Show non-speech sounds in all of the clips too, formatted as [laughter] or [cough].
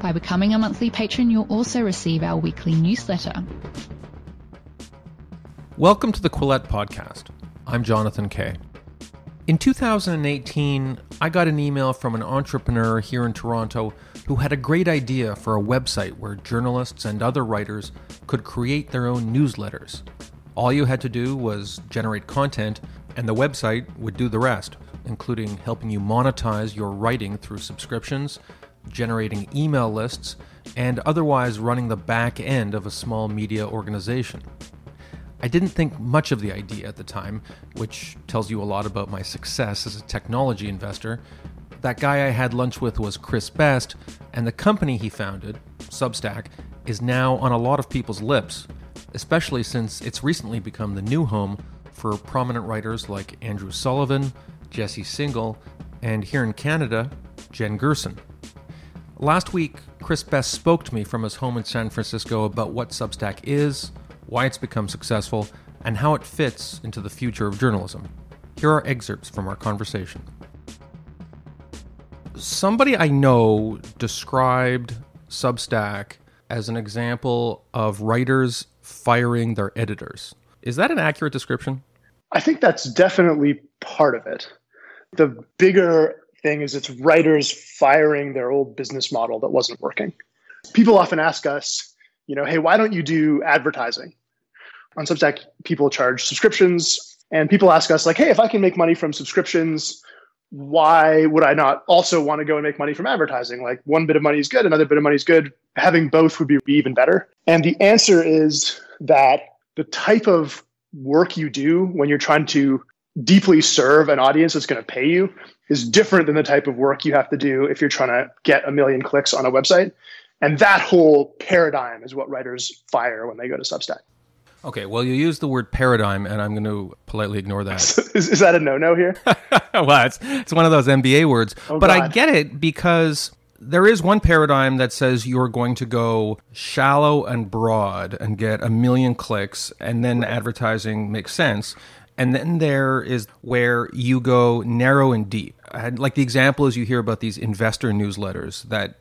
By becoming a monthly patron, you'll also receive our weekly newsletter. Welcome to the Quillette Podcast. I'm Jonathan Kay. In 2018, I got an email from an entrepreneur here in Toronto who had a great idea for a website where journalists and other writers could create their own newsletters. All you had to do was generate content, and the website would do the rest, including helping you monetize your writing through subscriptions generating email lists, and otherwise running the back end of a small media organization. I didn't think much of the idea at the time, which tells you a lot about my success as a technology investor. That guy I had lunch with was Chris Best, and the company he founded, Substack, is now on a lot of people's lips, especially since it's recently become the new home for prominent writers like Andrew Sullivan, Jesse Singal, and here in Canada, Jen Gerson. Last week, Chris Best spoke to me from his home in San Francisco about what Substack is, why it's become successful, and how it fits into the future of journalism. Here are excerpts from our conversation. Somebody I know described Substack as an example of writers firing their editors. Is that an accurate description? I think that's definitely part of it. The bigger thing is it's writers firing their old business model that wasn't working. People often ask us, you know, hey, why don't you do advertising? On Substack, people charge subscriptions, and people ask us, like, hey, if I can make money from subscriptions, why would I not also want to go and make money from advertising? Like, one bit of money is good, another bit of money is good. Having both would be even better. And the answer is that the type of work you do when you're trying to deeply serve an audience that's going to pay you is different than the type of work you have to do if you're trying to get a million clicks on a website. And that whole paradigm is what writers fire when they go to Substack. Okay, well, you use the word paradigm, and I'm going to politely ignore that. [laughs] is, is, that a no-no here? [laughs] well, it's, it's one of those MBA words, oh, but God. I get it because there is one paradigm that says you're going to go shallow and broad and get a million clicks, and then right. advertising makes sense. And then there is where you go narrow and deep. Like the example is you hear about these investor newsletters that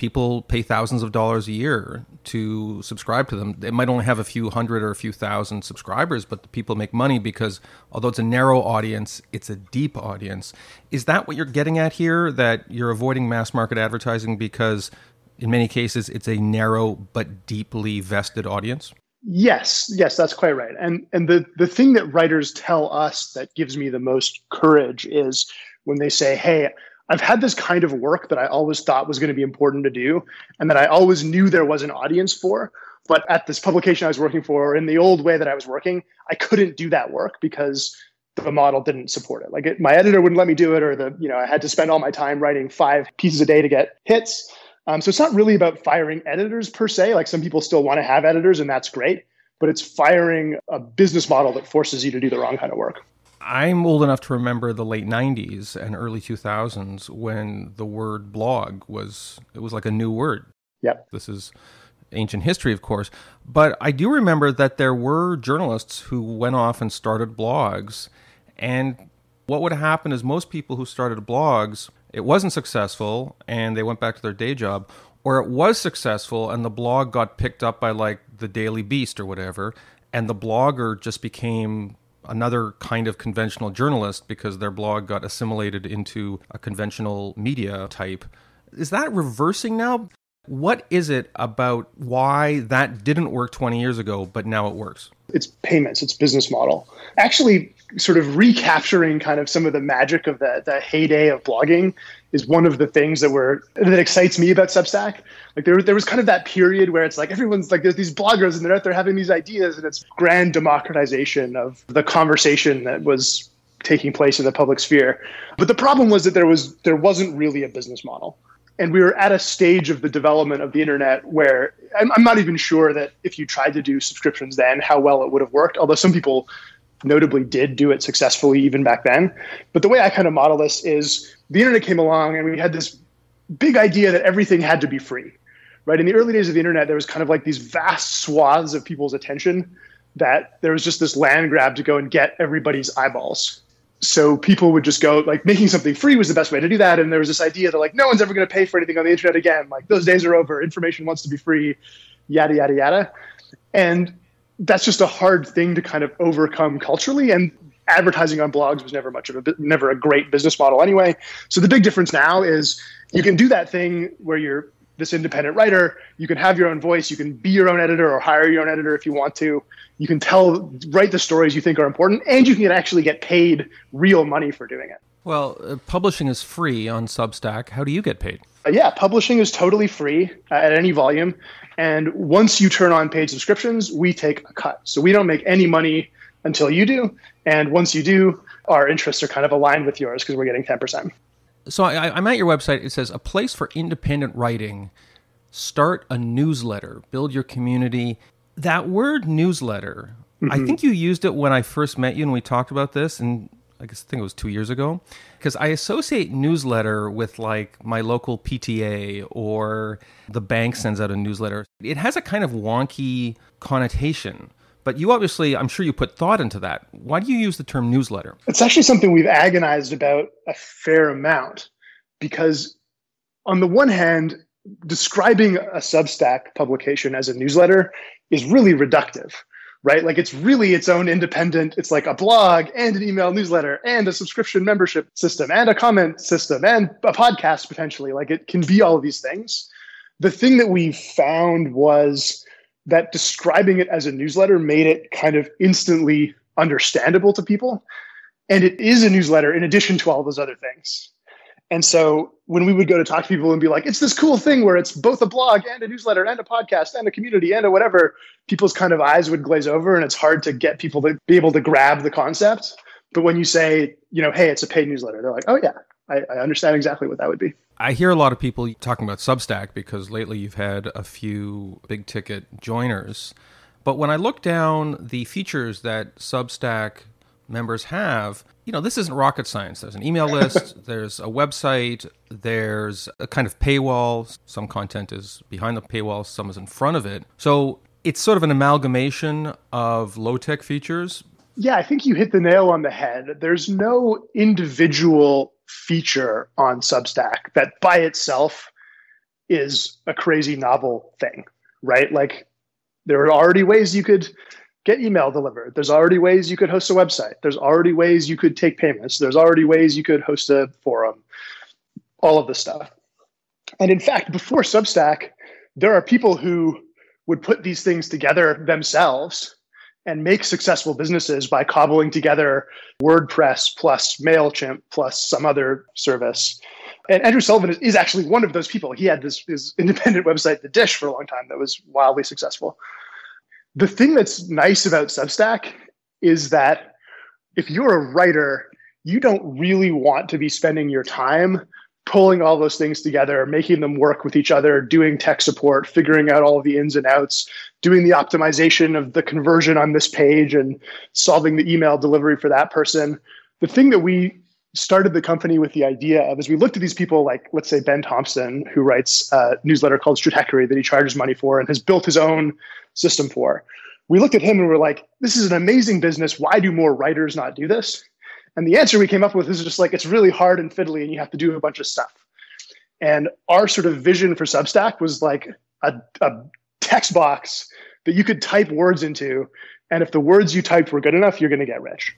people pay thousands of dollars a year to subscribe to them. They might only have a few hundred or a few thousand subscribers, but the people make money because although it's a narrow audience, it's a deep audience. Is that what you're getting at here? That you're avoiding mass market advertising because in many cases it's a narrow but deeply vested audience? Yes, yes, that's quite right. And and the the thing that writers tell us that gives me the most courage is when they say, "Hey, I've had this kind of work that I always thought was going to be important to do and that I always knew there was an audience for, but at this publication I was working for in the old way that I was working, I couldn't do that work because the model didn't support it. Like it, my editor wouldn't let me do it or the, you know, I had to spend all my time writing 5 pieces a day to get hits um, so it's not really about firing editors per se. Like some people still want to have editors, and that's great. But it's firing a business model that forces you to do the wrong kind of work. I'm old enough to remember the late 90s and early 2000s when the word blog was it was like a new word. Yep. This is ancient history, of course. But I do remember that there were journalists who went off and started blogs. And what would happen is most people who started blogs it wasn't successful and they went back to their day job, or it was successful and the blog got picked up by like the Daily Beast or whatever, and the blogger just became another kind of conventional journalist because their blog got assimilated into a conventional media type. Is that reversing now? What is it about why that didn't work 20 years ago, but now it works? It's payments, it's business model. Actually, sort of recapturing kind of some of the magic of the, the heyday of blogging is one of the things that were that excites me about Substack. Like there, there was kind of that period where it's like everyone's like there's these bloggers and they're out there having these ideas and it's grand democratization of the conversation that was taking place in the public sphere. But the problem was that there was there wasn't really a business model. And we were at a stage of the development of the internet where I'm, I'm not even sure that if you tried to do subscriptions then, how well it would have worked. Although some people notably did do it successfully even back then. But the way I kind of model this is the internet came along and we had this big idea that everything had to be free. Right? In the early days of the internet, there was kind of like these vast swaths of people's attention that there was just this land grab to go and get everybody's eyeballs. So people would just go like making something free was the best way to do that. And there was this idea that like no one's ever going to pay for anything on the internet again. Like those days are over. Information wants to be free, yada yada yada. And that's just a hard thing to kind of overcome culturally. And advertising on blogs was never much of a never a great business model anyway. So the big difference now is you can do that thing where you're this independent writer. You can have your own voice. You can be your own editor or hire your own editor if you want to. You can tell, write the stories you think are important, and you can actually get paid real money for doing it. Well, uh, publishing is free on Substack. How do you get paid? Uh, yeah, publishing is totally free uh, at any volume. And once you turn on paid subscriptions, we take a cut. So we don't make any money until you do. And once you do, our interests are kind of aligned with yours because we're getting 10%. So I, I'm at your website. It says a place for independent writing. Start a newsletter, build your community. That word newsletter, mm-hmm. I think you used it when I first met you and we talked about this, and I guess I think it was two years ago. Because I associate newsletter with like my local PTA or the bank sends out a newsletter. It has a kind of wonky connotation. But you obviously, I'm sure you put thought into that. Why do you use the term newsletter? It's actually something we've agonized about a fair amount because, on the one hand, describing a Substack publication as a newsletter is really reductive, right? Like it's really its own independent, it's like a blog and an email newsletter and a subscription membership system and a comment system and a podcast potentially. Like it can be all of these things. The thing that we found was that describing it as a newsletter made it kind of instantly understandable to people. And it is a newsletter in addition to all those other things. And so when we would go to talk to people and be like, it's this cool thing where it's both a blog and a newsletter and a podcast and a community and a whatever, people's kind of eyes would glaze over and it's hard to get people to be able to grab the concept. But when you say, you know, hey, it's a paid newsletter, they're like, oh, yeah, I, I understand exactly what that would be. I hear a lot of people talking about Substack because lately you've had a few big ticket joiners. But when I look down the features that Substack members have, you know, this isn't rocket science. There's an email [laughs] list, there's a website, there's a kind of paywall. Some content is behind the paywall, some is in front of it. So it's sort of an amalgamation of low tech features. Yeah, I think you hit the nail on the head. There's no individual feature on Substack that by itself is a crazy novel thing, right? Like there are already ways you could get email delivered. There's already ways you could host a website. There's already ways you could take payments. There's already ways you could host a forum, all of this stuff. And in fact, before Substack, there are people who would put these things together themselves and make successful businesses by cobbling together WordPress plus MailChimp plus some other service. And Andrew Sullivan is, is actually one of those people. He had this his independent [laughs] website, The Dish, for a long time that was wildly successful. The thing that's nice about Substack is that if you're a writer, you don't really want to be spending your time pulling all those things together, making them work with each other, doing tech support, figuring out all the ins and outs, doing the optimization of the conversion on this page and solving the email delivery for that person. The thing that we started the company with the idea of is we looked at these people like let's say Ben Thompson who writes a newsletter called Stratechery that he charges money for and has built his own system for. We looked at him and we're like, this is an amazing business. Why do more writers not do this? And the answer we came up with is just like it's really hard and fiddly and you have to do a bunch of stuff. And our sort of vision for Substack was like a, a text box that you could type words into. And if the words you typed were good enough, you're going to get rich.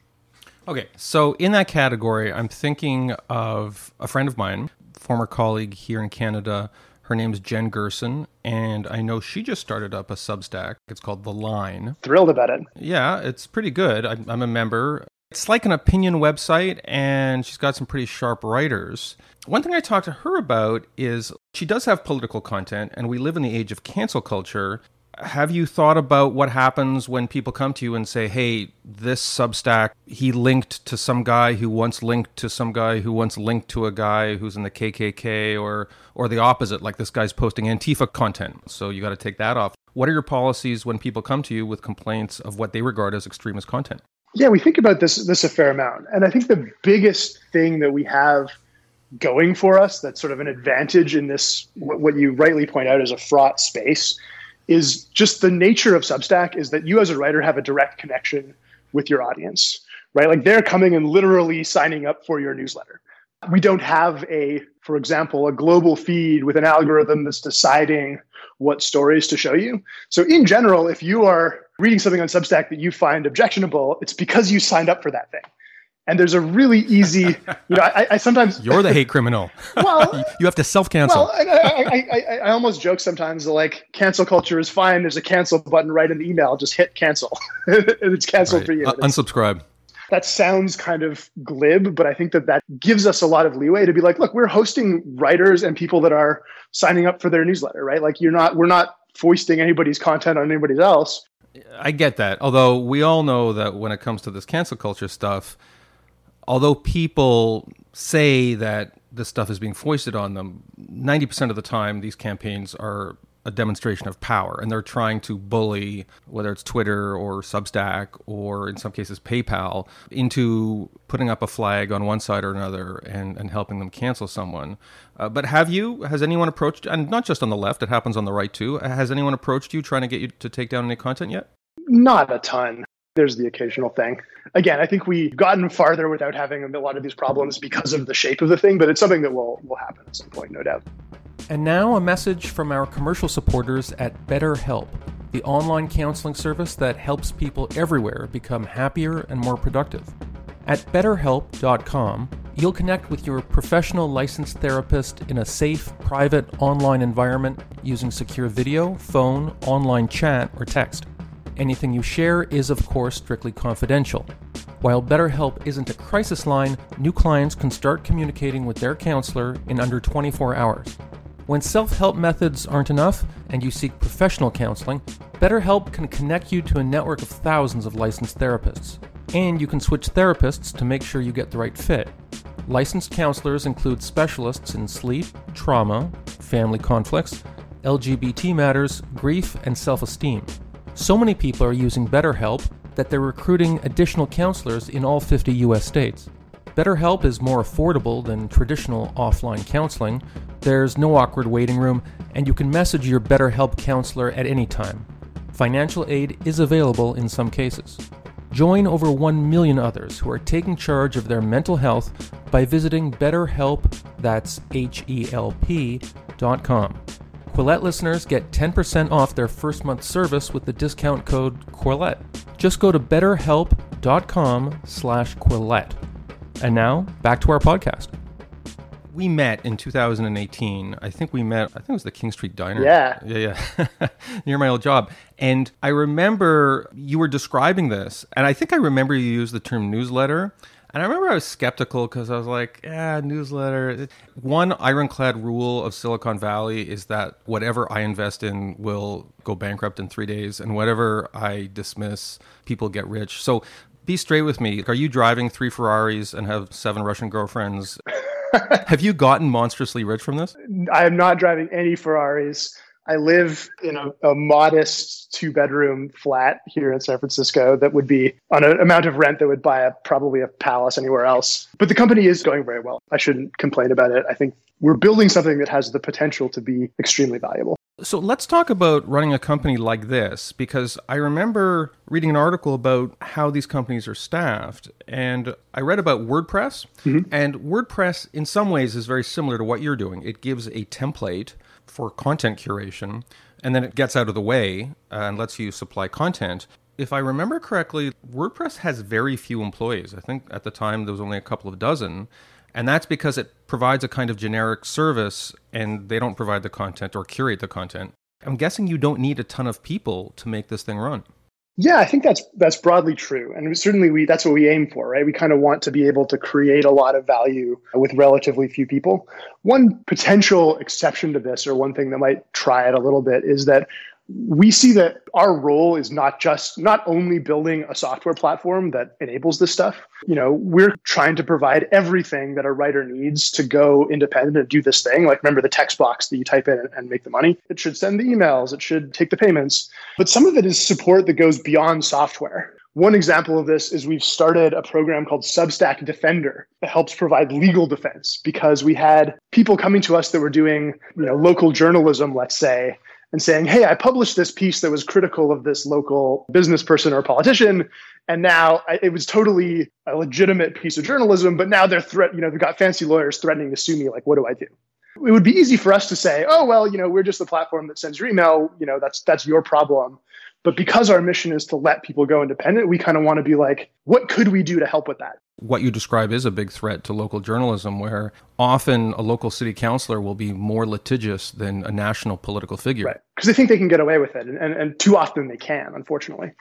Okay, so in that category, I'm thinking of a friend of mine, former colleague here in Canada. Her name's Jen Gerson, and I know she just started up a Substack. It's called The Line. Thrilled about it. Yeah, it's pretty good. I'm, I'm a member. It's like an opinion website, and she's got some pretty sharp writers. One thing I talked to her about is she does have political content, and we live in the age of cancel culture. have you thought about what happens when people come to you and say, hey, this Substack, he linked to some guy who once linked to some guy who once linked to a guy who's in the KKK or, or the opposite, like this guy's posting Antifa content. So you got to take that off. What are your policies when people come to you with complaints of what they regard as extremist content? Yeah, we think about this this a fair amount. And I think the biggest thing that we have going for us that's sort of an advantage in this what you rightly point out is a fraught space is just the nature of Substack is that you as a writer have a direct connection with your audience, right? Like they're coming and literally signing up for your newsletter. We don't have a, for example, a global feed with an algorithm that's deciding what stories to show you. So in general, if you are reading something on Substack that you find objectionable, it's because you signed up for that thing. And there's a really easy, you know, I, I sometimes you're the [laughs] hate criminal. Well, [laughs] you have to self-cancel. Well, I, I, I, I, almost joke sometimes like cancel culture is fine. There's a cancel button right in the email. Just hit cancel, [laughs] and it's canceled right. for you. Uh, unsubscribe. That sounds kind of glib, but I think that that gives us a lot of leeway to be like, look, we're hosting writers and people that are signing up for their newsletter, right? Like you're not, we're not foisting anybody's content on anybody else. I get that. Although we all know that when it comes to this cancel culture stuff, although people say that this stuff is being foisted on them, 90% of the time these campaigns are a demonstration of power and they're trying to bully whether it's Twitter or Substack or in some cases PayPal into putting up a flag on one side or another and, and helping them cancel someone. Uh, but have you, has anyone approached, and not just on the left, it happens on the right too, has anyone approached you trying to get you to take down any content yet? Not a ton. There's the occasional thing. Again, I think we've gotten farther without having a lot of these problems because of the shape of the thing, but it's something that will, will happen at some point, no doubt. And now a message from our commercial supporters at BetterHelp, the online counseling service that helps people everywhere become happier and more productive. At betterhelp.com, you'll connect with your professional licensed therapist in a safe, private online environment using secure video, phone, online chat, or text. Anything you share is, of course, strictly confidential. While BetterHelp isn't a crisis line, new clients can start communicating with their counselor in under 24 hours. When self help methods aren't enough and you seek professional counseling, BetterHelp can connect you to a network of thousands of licensed therapists. And you can switch therapists to make sure you get the right fit. Licensed counselors include specialists in sleep, trauma, family conflicts, LGBT matters, grief, and self esteem. So many people are using BetterHelp that they're recruiting additional counselors in all 50 US states. BetterHelp is more affordable than traditional offline counseling. There's no awkward waiting room, and you can message your BetterHelp counselor at any time. Financial aid is available in some cases. Join over 1 million others who are taking charge of their mental health by visiting BetterHelp, that's H E L P.com. Quillette listeners get 10% off their first month service with the discount code Quillette. Just go to betterhelp.com slash Quillette. And now, back to our podcast. We met in 2018. I think we met, I think it was the King Street Diner. Yeah. Yeah, yeah. [laughs] Near my old job. And I remember you were describing this, and I think I remember you used the term newsletter. And I remember I was skeptical because I was like, yeah, newsletter. One ironclad rule of Silicon Valley is that whatever I invest in will go bankrupt in three days, and whatever I dismiss, people get rich. So be straight with me. Are you driving three Ferraris and have seven Russian girlfriends? [laughs] have you gotten monstrously rich from this? I am not driving any Ferraris. I live in a, a modest two bedroom flat here in San Francisco that would be on an amount of rent that would buy a probably a palace anywhere else. But the company is going very well. I shouldn't complain about it. I think we're building something that has the potential to be extremely valuable. So let's talk about running a company like this because I remember reading an article about how these companies are staffed. And I read about WordPress. Mm-hmm. And WordPress, in some ways, is very similar to what you're doing. It gives a template for content curation, and then it gets out of the way uh, and lets you supply content. If I remember correctly, WordPress has very few employees. I think at the time there was only a couple of dozen. And that's because it provides a kind of generic service and they don't provide the content or curate the content. I'm guessing you don't need a ton of people to make this thing run. Yeah, I think that's that's broadly true, and certainly we that's what we aim for, right? We kind of want to be able to create a lot of value with relatively few people. One potential exception to this, or one thing that might try it a little bit, is that we see that our role is not just not only building a software platform that enables this stuff. You know we're trying to provide everything that a writer needs to go independent and do this thing. Like remember the text box that you type in and make the money? It should send the emails. It should take the payments. But some of it is support that goes beyond software. One example of this is we've started a program called Substack Defender that helps provide legal defense because we had people coming to us that were doing, you know, local journalism, let's say, and saying, "Hey, I published this piece that was critical of this local business person or politician, and now it was totally a legitimate piece of journalism, but now they're threat, you know, they've got fancy lawyers threatening to sue me. Like, what do I do?" It would be easy for us to say, "Oh, well, you know, we're just the platform that sends your email. You know, that's that's your problem." But because our mission is to let people go independent, we kind of want to be like, what could we do to help with that? What you describe is a big threat to local journalism, where often a local city councilor will be more litigious than a national political figure. Right. Because they think they can get away with it. And, and, and too often they can, unfortunately.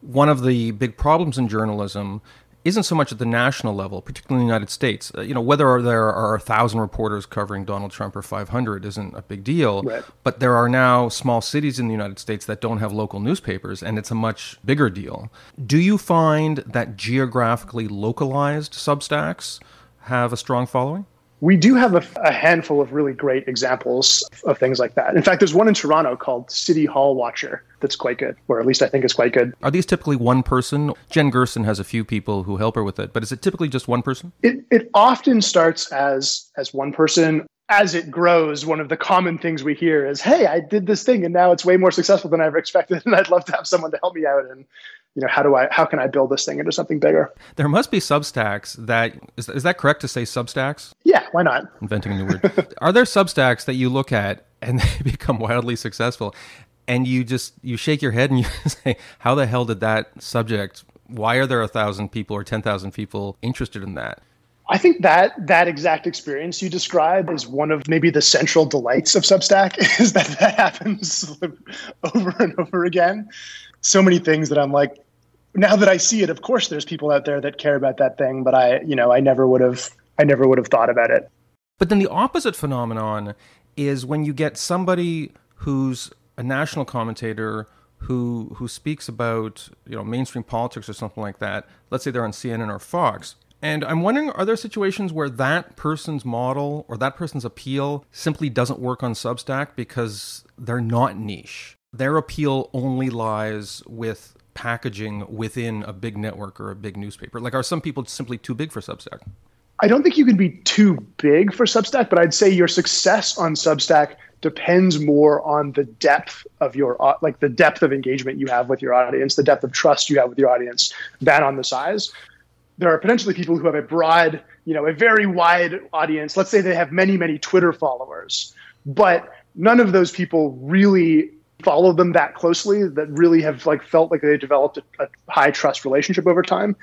One of the big problems in journalism isn't so much at the national level, particularly in the United States. Uh, you know, whether there are a thousand reporters covering Donald Trump or 500 isn't a big deal. Right. But there are now small cities in the United States that don't have local newspapers, and it's a much bigger deal. Do you find that geographically localized Substacks have a strong following? We do have a, a, handful of really great examples of things like that. In fact, there's one in Toronto called City Hall Watcher that's quite good, or at least I think is quite good. Are these typically one person? Jen Gerson has a few people who help her with it, but is it typically just one person? It, it often starts as as one person. As it grows, one of the common things we hear is, "Hey, I did this thing, and now it's way more successful than I ever expected, [laughs] and I'd love to have someone to help me out." And you know how do i how can i build this thing into something bigger? There must be substacks that is, is that correct to say substacks? Yeah why not? Inventing a new word. [laughs] Are there substacks that you look at and [laughs] they become wildly successful and you just you shake your head and [laughs] you say how the hell did that subject why are there a thousand people or 10,000 people interested in that? I think that that exact experience you describe is one of maybe the central delights of Substack is that that happens over and over again. So many things that I'm like, now that I see it, of course, there's people out there that care about that thing, but I, you know, I never would have, I never would have thought about it. But then the opposite phenomenon is when you get somebody who's a national commentator who who speaks about you know mainstream politics or something like that. Let's say they're on CNN or Fox. And I'm wondering, are there situations where that person's model or that person's appeal simply doesn't work on Substack because they're not niche? Their appeal only lies with packaging within a big network or a big newspaper? Like, are some people simply too big for Substack? I don't think you can be too big for Substack, but I'd say your success on Substack depends more on the depth of your like the depth of engagement you have with your audience, the depth of trust you have with your audience, than on the size. There are potentially people who have a broad, you know, a very wide audience. Let's say they have many, many Twitter followers, but none of those people really follow them that closely that really have like felt like they developed a, a, high trust relationship over time.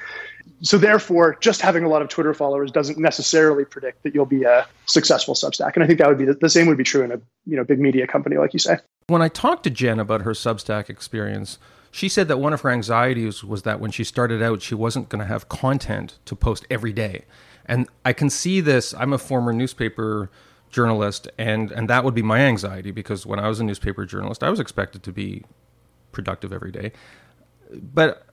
So therefore just having a lot of twitter followers doesn't necessarily predict that you'll be a successful substack. And i think that would be the, the same would be true in a you know big media company like you say. When i talked to jen about her substack experience she said that one of her anxieties was that when she started out she wasn't going to have content to post every day. And i can see this i'm a former newspaper journalist, and and that would be my anxiety because when I was a newspaper journalist, I was expected to be productive every day. But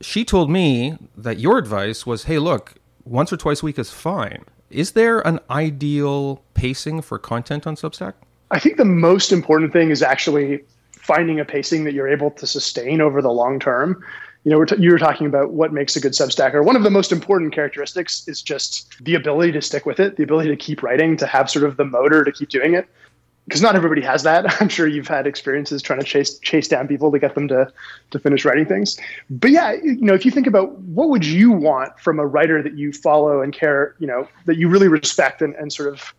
she told me that your advice was, "Hey, look, once or twice a week is fine." Is there an ideal pacing for content on Substack? I think the most important thing is actually finding a pacing that you're able to sustain over the long term you know, we're t- you were talking about what makes a good Substacker. One of the most important characteristics is just the ability to stick with it, the ability to keep writing, to have sort of the motor to keep doing it. Because not everybody has that. [laughs] I'm sure you've had experiences trying to chase chase down people to get them to to finish writing things. But yeah, you know, if you think about what would you want from a writer that you follow and care, you know, that you really respect and, and sort of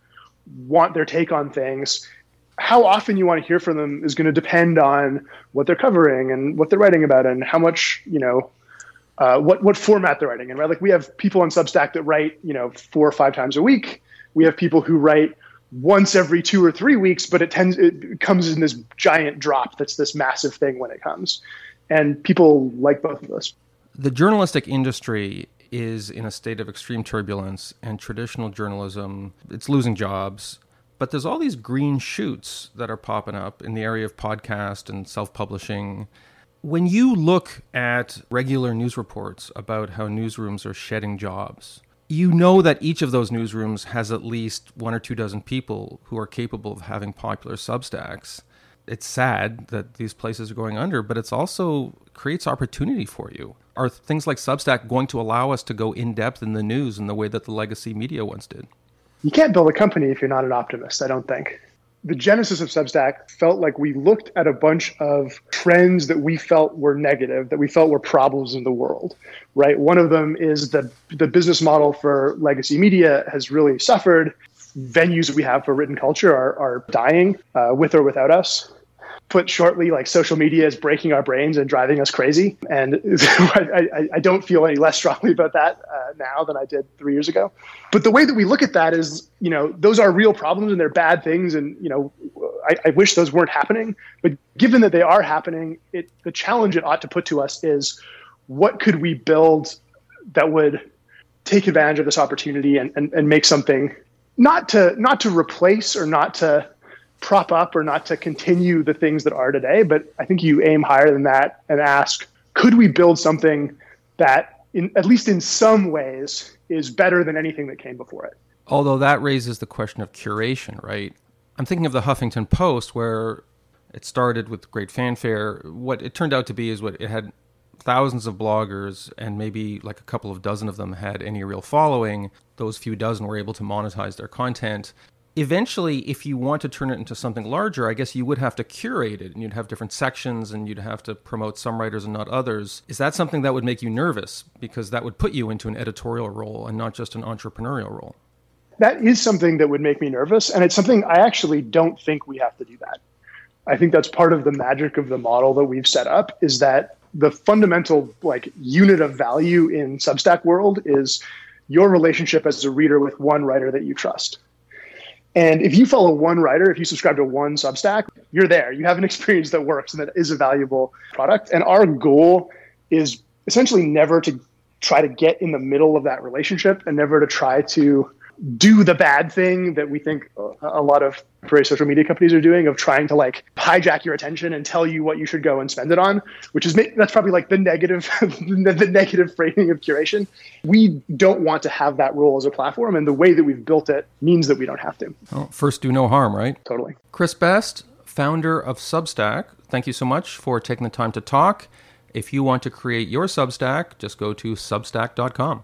want their take on things, how often you want to hear from them is going to depend on what they're covering and what they're writing about and how much you know uh, what what format they're writing in right? Like we have people on substack that write you know four or five times a week. We have people who write once every two or three weeks but it tends it comes in this giant drop that's this massive thing when it comes. And people like both of those the journalistic industry is in a state of extreme turbulence and traditional journalism it's losing jobs but there's all these green shoots that are popping up in the area of podcast and self publishing. When you look at regular news reports about how newsrooms are shedding jobs, you know that each of those newsrooms has at least one or two dozen people who are capable of having popular substacks. It's sad that these places are going under, but it's also creates opportunity for you. Are things like Substack going to allow us to go in depth in the news in the way that the legacy media once did? You can't build a company if you're not an optimist, I don't think the genesis of Substack felt like we looked at a bunch of trends that we felt were negative, that we felt were problems in the world, right? One of them is the the business model for legacy media has really suffered. Venues we have for written culture are, are dying uh, with or without us put shortly, like social media is breaking our brains and driving us crazy. And [laughs] I, I, don't feel any less strongly about that uh, now than I did three years ago. But the way that we look at that is, you know, those are real problems and they're bad things. And, you know, I, I wish those weren't happening. But given that they are happening, it, the challenge it ought to put to us is what could we build that would take advantage of this opportunity and, and, and make something not to not to replace or not to prop up or not to continue the things that are today. But I think you aim higher than that and ask, could we build something that, in, at least in some ways, is better than anything that came before it? Although that raises the question of curation, right? I'm thinking of the Huffington Post, where it started with great fanfare. What it turned out to be is what it had thousands of bloggers, and maybe like a couple of dozen of them had any real following. Those few dozen were able to monetize their content eventually if you want to turn it into something larger i guess you would have to curate it and you'd have different sections and you'd have to promote some writers and not others. Is that something that would make you nervous? Because that would put you into an editorial role and not just an entrepreneurial role. That is something that would make me nervous and it's something i actually don't think we have to do that. I think that's part of the magic of the model that we've set up is that the fundamental like unit of value in substack world is your relationship as a reader with one writer that you trust and if you follow one writer, if you subscribe to one Substack, you're there. You have an [laughs] experience that works and that is a valuable product. And our goal is essentially never to try to get in the middle of that relationship and never to try to do the bad thing that we think a lot of various social media companies are doing of trying to like hijack your attention and tell you what you should go and spend it on which is that's probably like the negative [laughs] the negative framing of curation. We don't want to have that role as a platform and the way that we've built it means that we don't have to. Well, first do no harm right? Totally. Chris best founder of substack. Thank you so much for taking the time to talk. If you want to create your substack just go to substack.com